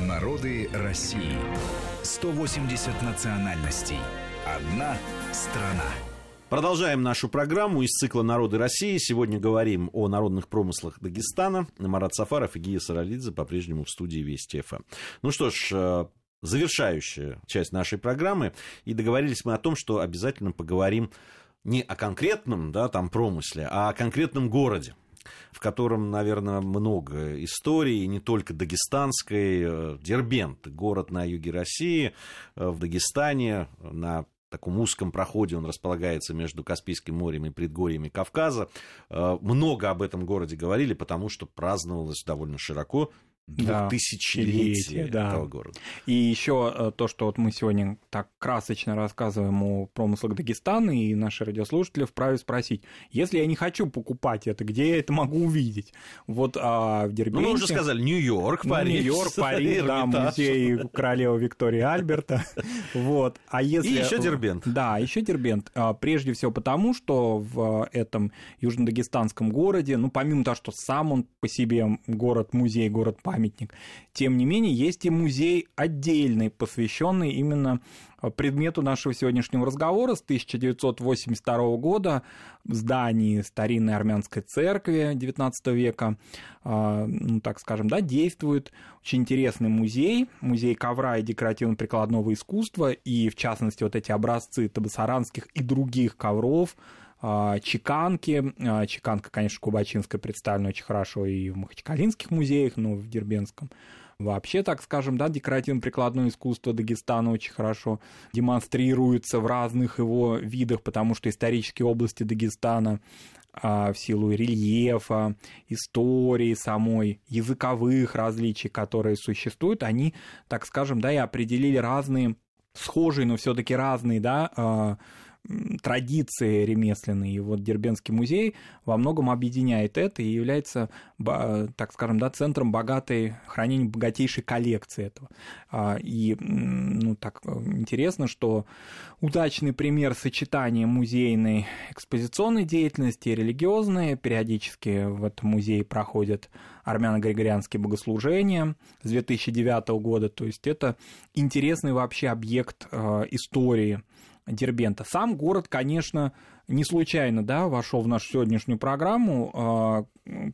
Народы России. 180 национальностей. Одна страна. Продолжаем нашу программу из цикла «Народы России». Сегодня говорим о народных промыслах Дагестана. Марат Сафаров и Гия Саралидзе по-прежнему в студии Вести ФМ. Ну что ж, э, завершающая часть нашей программы. И договорились мы о том, что обязательно поговорим не о конкретном да, там промысле, а о конкретном городе в котором, наверное, много историй, не только дагестанской. Э, Дербент, город на юге России, э, в Дагестане, на таком узком проходе он располагается между Каспийским морем и предгорьями Кавказа. Э, много об этом городе говорили, потому что праздновалось довольно широко двухтысячелетие да, этого да. города. И еще э, то, что вот мы сегодня так красочно рассказываем о промыслах Дагестана, и наши радиослушатели вправе спросить, если я не хочу покупать это, где я это могу увидеть? Вот а в Дербенте... Ну, мы уже сказали, Нью-Йорк, Париж. Нью-Йорк, Париж, да, музей королевы Виктории Альберта. Вот. А если... И еще Дербент. Да, еще Дербент. А, прежде всего потому, что в этом южно-дагестанском городе, ну, помимо того, что сам он по себе город-музей, город-парк, памятник. Тем не менее, есть и музей отдельный, посвященный именно э, предмету нашего сегодняшнего разговора с 1982 года в здании старинной армянской церкви XIX века, э, ну, так скажем, да, действует очень интересный музей, музей ковра и декоративно-прикладного искусства, и в частности вот эти образцы табасаранских и других ковров, а, чеканки. А, чеканка, конечно, кубачинская представлена очень хорошо и в махачкалинских музеях, но в Дербенском вообще, так скажем, да, декоративно-прикладное искусство Дагестана очень хорошо демонстрируется в разных его видах, потому что исторические области Дагестана а, в силу рельефа, истории самой, языковых различий, которые существуют, они, так скажем, да, и определили разные схожие, но все-таки разные, да, традиции ремесленные. И вот Дербенский музей во многом объединяет это и является, так скажем, да, центром богатой, хранения богатейшей коллекции этого. А, и, ну, так интересно, что удачный пример сочетания музейной экспозиционной деятельности и религиозной. Периодически в этом музее проходят армяно-григорианские богослужения с 2009 года. То есть это интересный вообще объект э, истории Дербента. Сам город, конечно, не случайно да, вошел в нашу сегодняшнюю программу, а,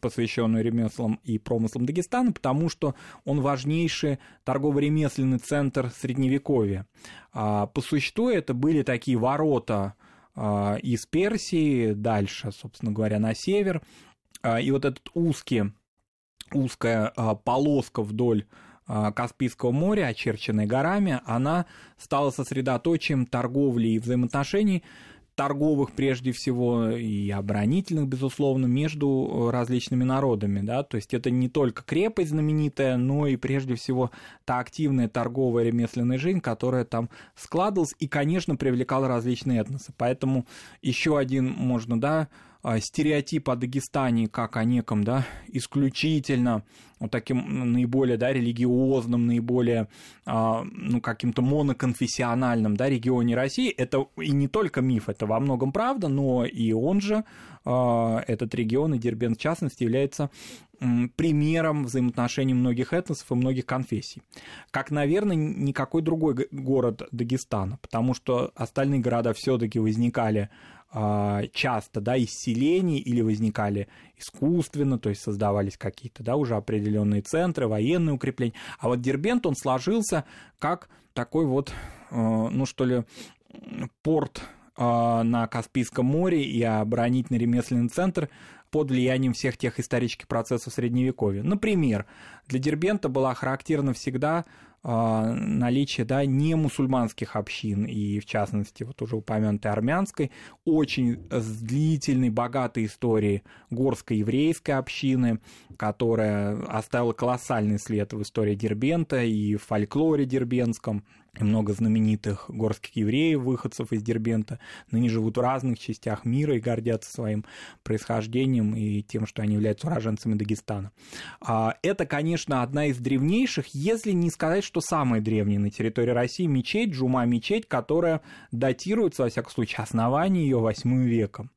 посвященную ремеслам и промыслам Дагестана, потому что он важнейший торгово-ремесленный центр Средневековья. А, по существу это были такие ворота а, из Персии дальше, собственно говоря, на север. И вот этот узкий, узкая полоска вдоль Каспийского моря, очерченной горами, она стала сосредоточием торговли и взаимоотношений торговых прежде всего и оборонительных, безусловно, между различными народами, да, то есть это не только крепость знаменитая, но и прежде всего та активная торговая ремесленная жизнь, которая там складывалась и, конечно, привлекала различные этносы. Поэтому еще один можно, да, а, стереотип о Дагестане как о неком, да, исключительно вот таким наиболее, да, религиозным, наиболее, а, ну, каким-то моноконфессиональным, да, регионе России, это и не только миф, это во многом правда, но и он же, а, этот регион, и Дербент в частности, является примером взаимоотношений многих этносов и многих конфессий. Как, наверное, никакой другой город Дагестана, потому что остальные города все-таки возникали а, часто, да, из или возникали искусственно, то есть создавались какие-то, да, уже определенные центры, военные укрепления. А вот Дербент, он сложился как такой вот, а, ну что ли, порт а, на Каспийском море и оборонительный ремесленный центр под влиянием всех тех исторических процессов Средневековья. Например, для Дербента была характерна всегда а, наличие да, не мусульманских общин, и в частности, вот уже упомянутой армянской, очень длительной, богатой истории горской еврейской общины, которая оставила колоссальный след в истории Дербента и в фольклоре дербенском – много знаменитых горских евреев, выходцев из Дербента, ныне живут в разных частях мира и гордятся своим происхождением и тем, что они являются уроженцами Дагестана. А, это, конечно, одна из древнейших, если не сказать, что самая древняя на территории России мечеть, Джума мечеть, которая датируется, во всяком случае, основание ее 8 веком.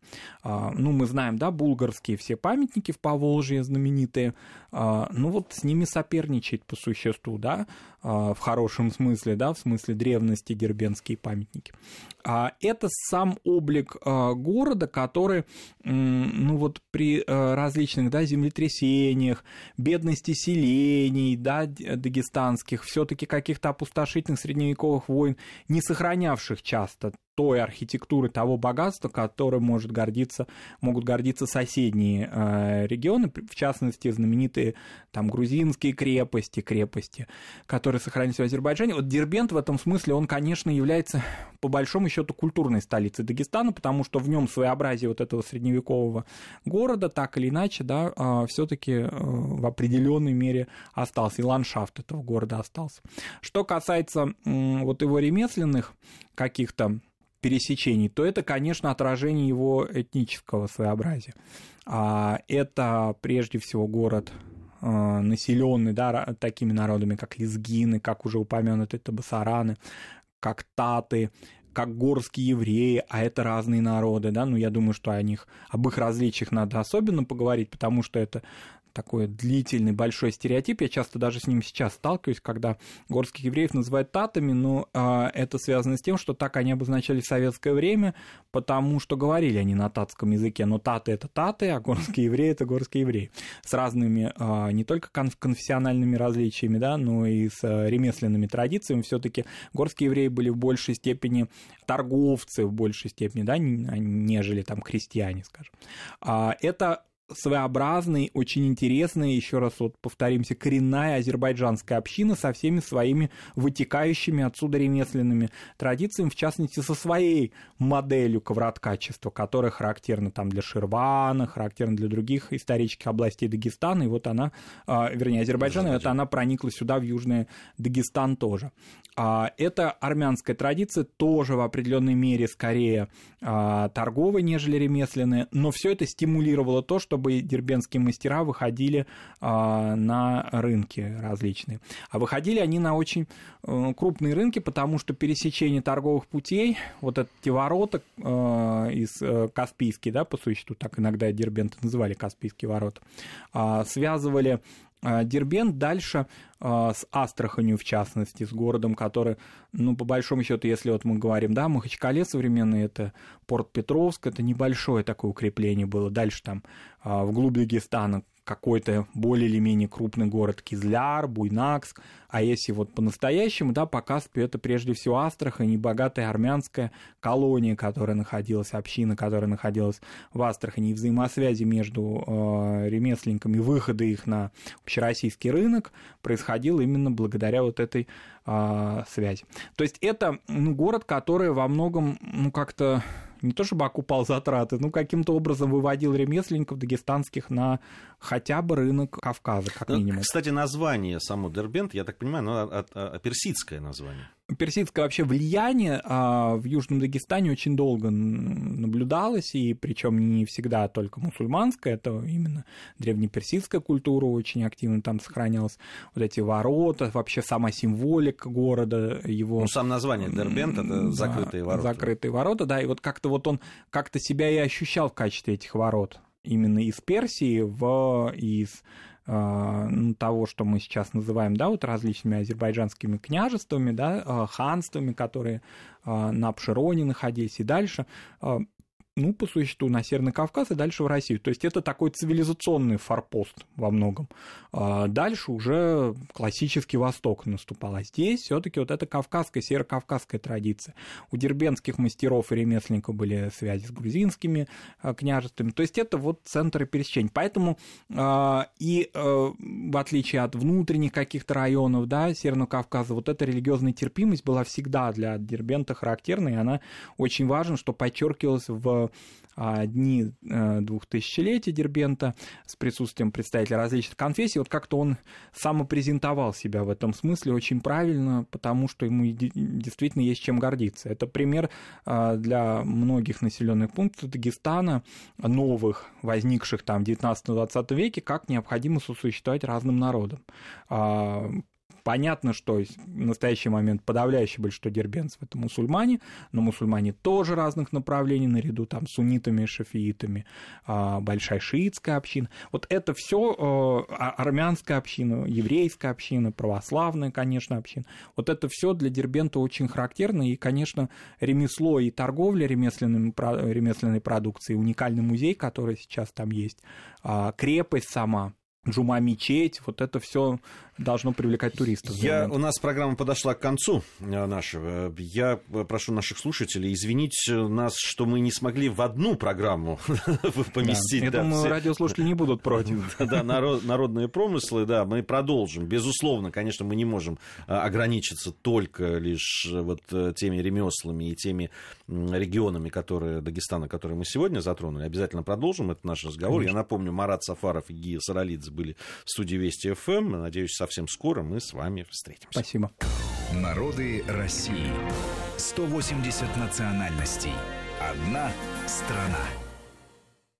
А, ну, мы знаем, да, булгарские все памятники в Поволжье знаменитые, а, ну вот с ними соперничать по существу, да, в хорошем смысле, да, в смысле древности дербенские памятники. А это сам облик а, города, который, ну вот при а, различных да, землетрясениях, бедности селений, да, дагестанских, все-таки каких-то опустошительных средневековых войн, не сохранявших часто той архитектуры, того богатства, которым может гордиться, могут гордиться соседние э, регионы, в частности, знаменитые там грузинские крепости, крепости, которые сохранились в Азербайджане. Вот Дербент в этом смысле, он, конечно, является по большому счету культурной столицей Дагестана, потому что в нем своеобразие вот этого средневекового города так или иначе, да, э, все-таки э, в определенной мере остался, и ландшафт этого города остался. Что касается вот его ремесленных каких-то пересечений, то это, конечно, отражение его этнического своеобразия. А это прежде всего город а, населенный да, такими народами, как лезгины, как уже упомянутые табасараны, как таты, как горские евреи, а это разные народы, да, ну, я думаю, что о них, об их различиях надо особенно поговорить, потому что это такой длительный большой стереотип. Я часто даже с ним сейчас сталкиваюсь, когда горских евреев называют татами, но э, это связано с тем, что так они обозначали советское время, потому что говорили они на татском языке, но таты это таты, а горские евреи это горские евреи. С разными э, не только конфессиональными различиями, да, но и с э, ремесленными традициями. Все-таки горские евреи были в большей степени торговцы, в большей степени, да, нежели там крестьяне, скажем. А, это своеобразный, очень интересный, еще раз вот повторимся, коренная азербайджанская община со всеми своими вытекающими отсюда ремесленными традициями, в частности, со своей моделью ковроткачества, которая характерна там для Ширвана, характерна для других исторических областей Дагестана, и вот она, а, вернее, Азербайджана, и вот она проникла сюда, в Южный Дагестан тоже. А, это армянская традиция, тоже в определенной мере скорее а, торговая, нежели ремесленная, но все это стимулировало то, что чтобы дербенские мастера выходили а, на рынки различные. А выходили они на очень э, крупные рынки, потому что пересечение торговых путей, вот эти ворота а, из э, Каспийские, да, по существу, так иногда Дербенты называли Каспийские ворота, связывали Дербент дальше с Астраханью, в частности, с городом, который, ну, по большому счету, если вот мы говорим, да, Махачкале современный, это порт Петровск, это небольшое такое укрепление было. Дальше там вглубь Дагестана какой-то более или менее крупный город Кизляр, Буйнакск, а если вот по-настоящему, да, по Каспию это прежде всего Астрахань и богатая армянская колония, которая находилась, община, которая находилась в Астрахани, и взаимосвязи между э, ремесленниками, выхода их на общероссийский рынок происходило именно благодаря вот этой э, связи. То есть это ну, город, который во многом, ну, как-то не то чтобы окупал затраты, но каким-то образом выводил ремесленников дагестанских на хотя бы рынок Кавказа, как ну, минимум. Кстати, название само Дербент, я так понимаю, а, а, персидское название персидское вообще влияние а, в Южном Дагестане очень долго наблюдалось, и причем не всегда только мусульманское, это именно древнеперсидская культура очень активно там сохранялась. Вот эти ворота, вообще сама символика города, его... Ну, сам название Дербент — это да, закрытые ворота. Закрытые ворота, да, и вот как-то вот он как-то себя и ощущал в качестве этих ворот именно из Персии в из того, что мы сейчас называем, да, вот различными азербайджанскими княжествами, да, а, ханствами, которые а, на Пшироне находились и дальше, ну, по существу, на Северный Кавказ и дальше в Россию. То есть это такой цивилизационный форпост во многом. А дальше уже классический Восток наступал. А здесь все таки вот эта кавказская, северокавказская традиция. У дербенских мастеров и ремесленников были связи с грузинскими а, княжествами. То есть это вот центры пересечения. Поэтому а, и в отличие от внутренних каких-то районов, да, Северного Кавказа, вот эта религиозная терпимость была всегда для Дербента характерной, и она очень важна, что подчеркивалась в а, дни э, двухтысячелетия Дербента с присутствием представителей различных конфессий, вот как-то он самопрезентовал себя в этом смысле очень правильно, потому что ему действительно есть чем гордиться. Это пример а, для многих населенных пунктов Дагестана, новых, возникших там в 19-20 веке, как необходимо сосуществовать разным народам. Понятно, что в настоящий момент подавляющее большинство дербенцев это мусульмане, но мусульмане тоже разных направлений, наряду там с суннитами, шафиитами, а, большая шиитская община. Вот это все а, армянская община, еврейская община, православная, конечно, община. Вот это все для Дербента очень характерно, и, конечно, ремесло и торговля ремесленной, ремесленной продукцией, уникальный музей, который сейчас там есть, а, крепость сама, Джума мечеть, вот это все должно привлекать туристов. Я, у нас программа подошла к концу э, нашего. Я прошу наших слушателей извинить нас, что мы не смогли в одну программу поместить. Да, я думаю, все... радиослушатели не будут против. Да, народ, народные промыслы, да, мы продолжим. Безусловно, конечно, мы не можем э, ограничиться только лишь э, вот теми ремеслами и теми регионами, которые Дагестана, которые мы сегодня затронули. Обязательно продолжим этот наш разговор. Конечно. Я напомню, Марат Сафаров и Гия Саралидзе были в студии Вести ФМ. Надеюсь, совсем скоро мы с вами встретимся. Спасибо. Народы России. 180 национальностей. Одна страна.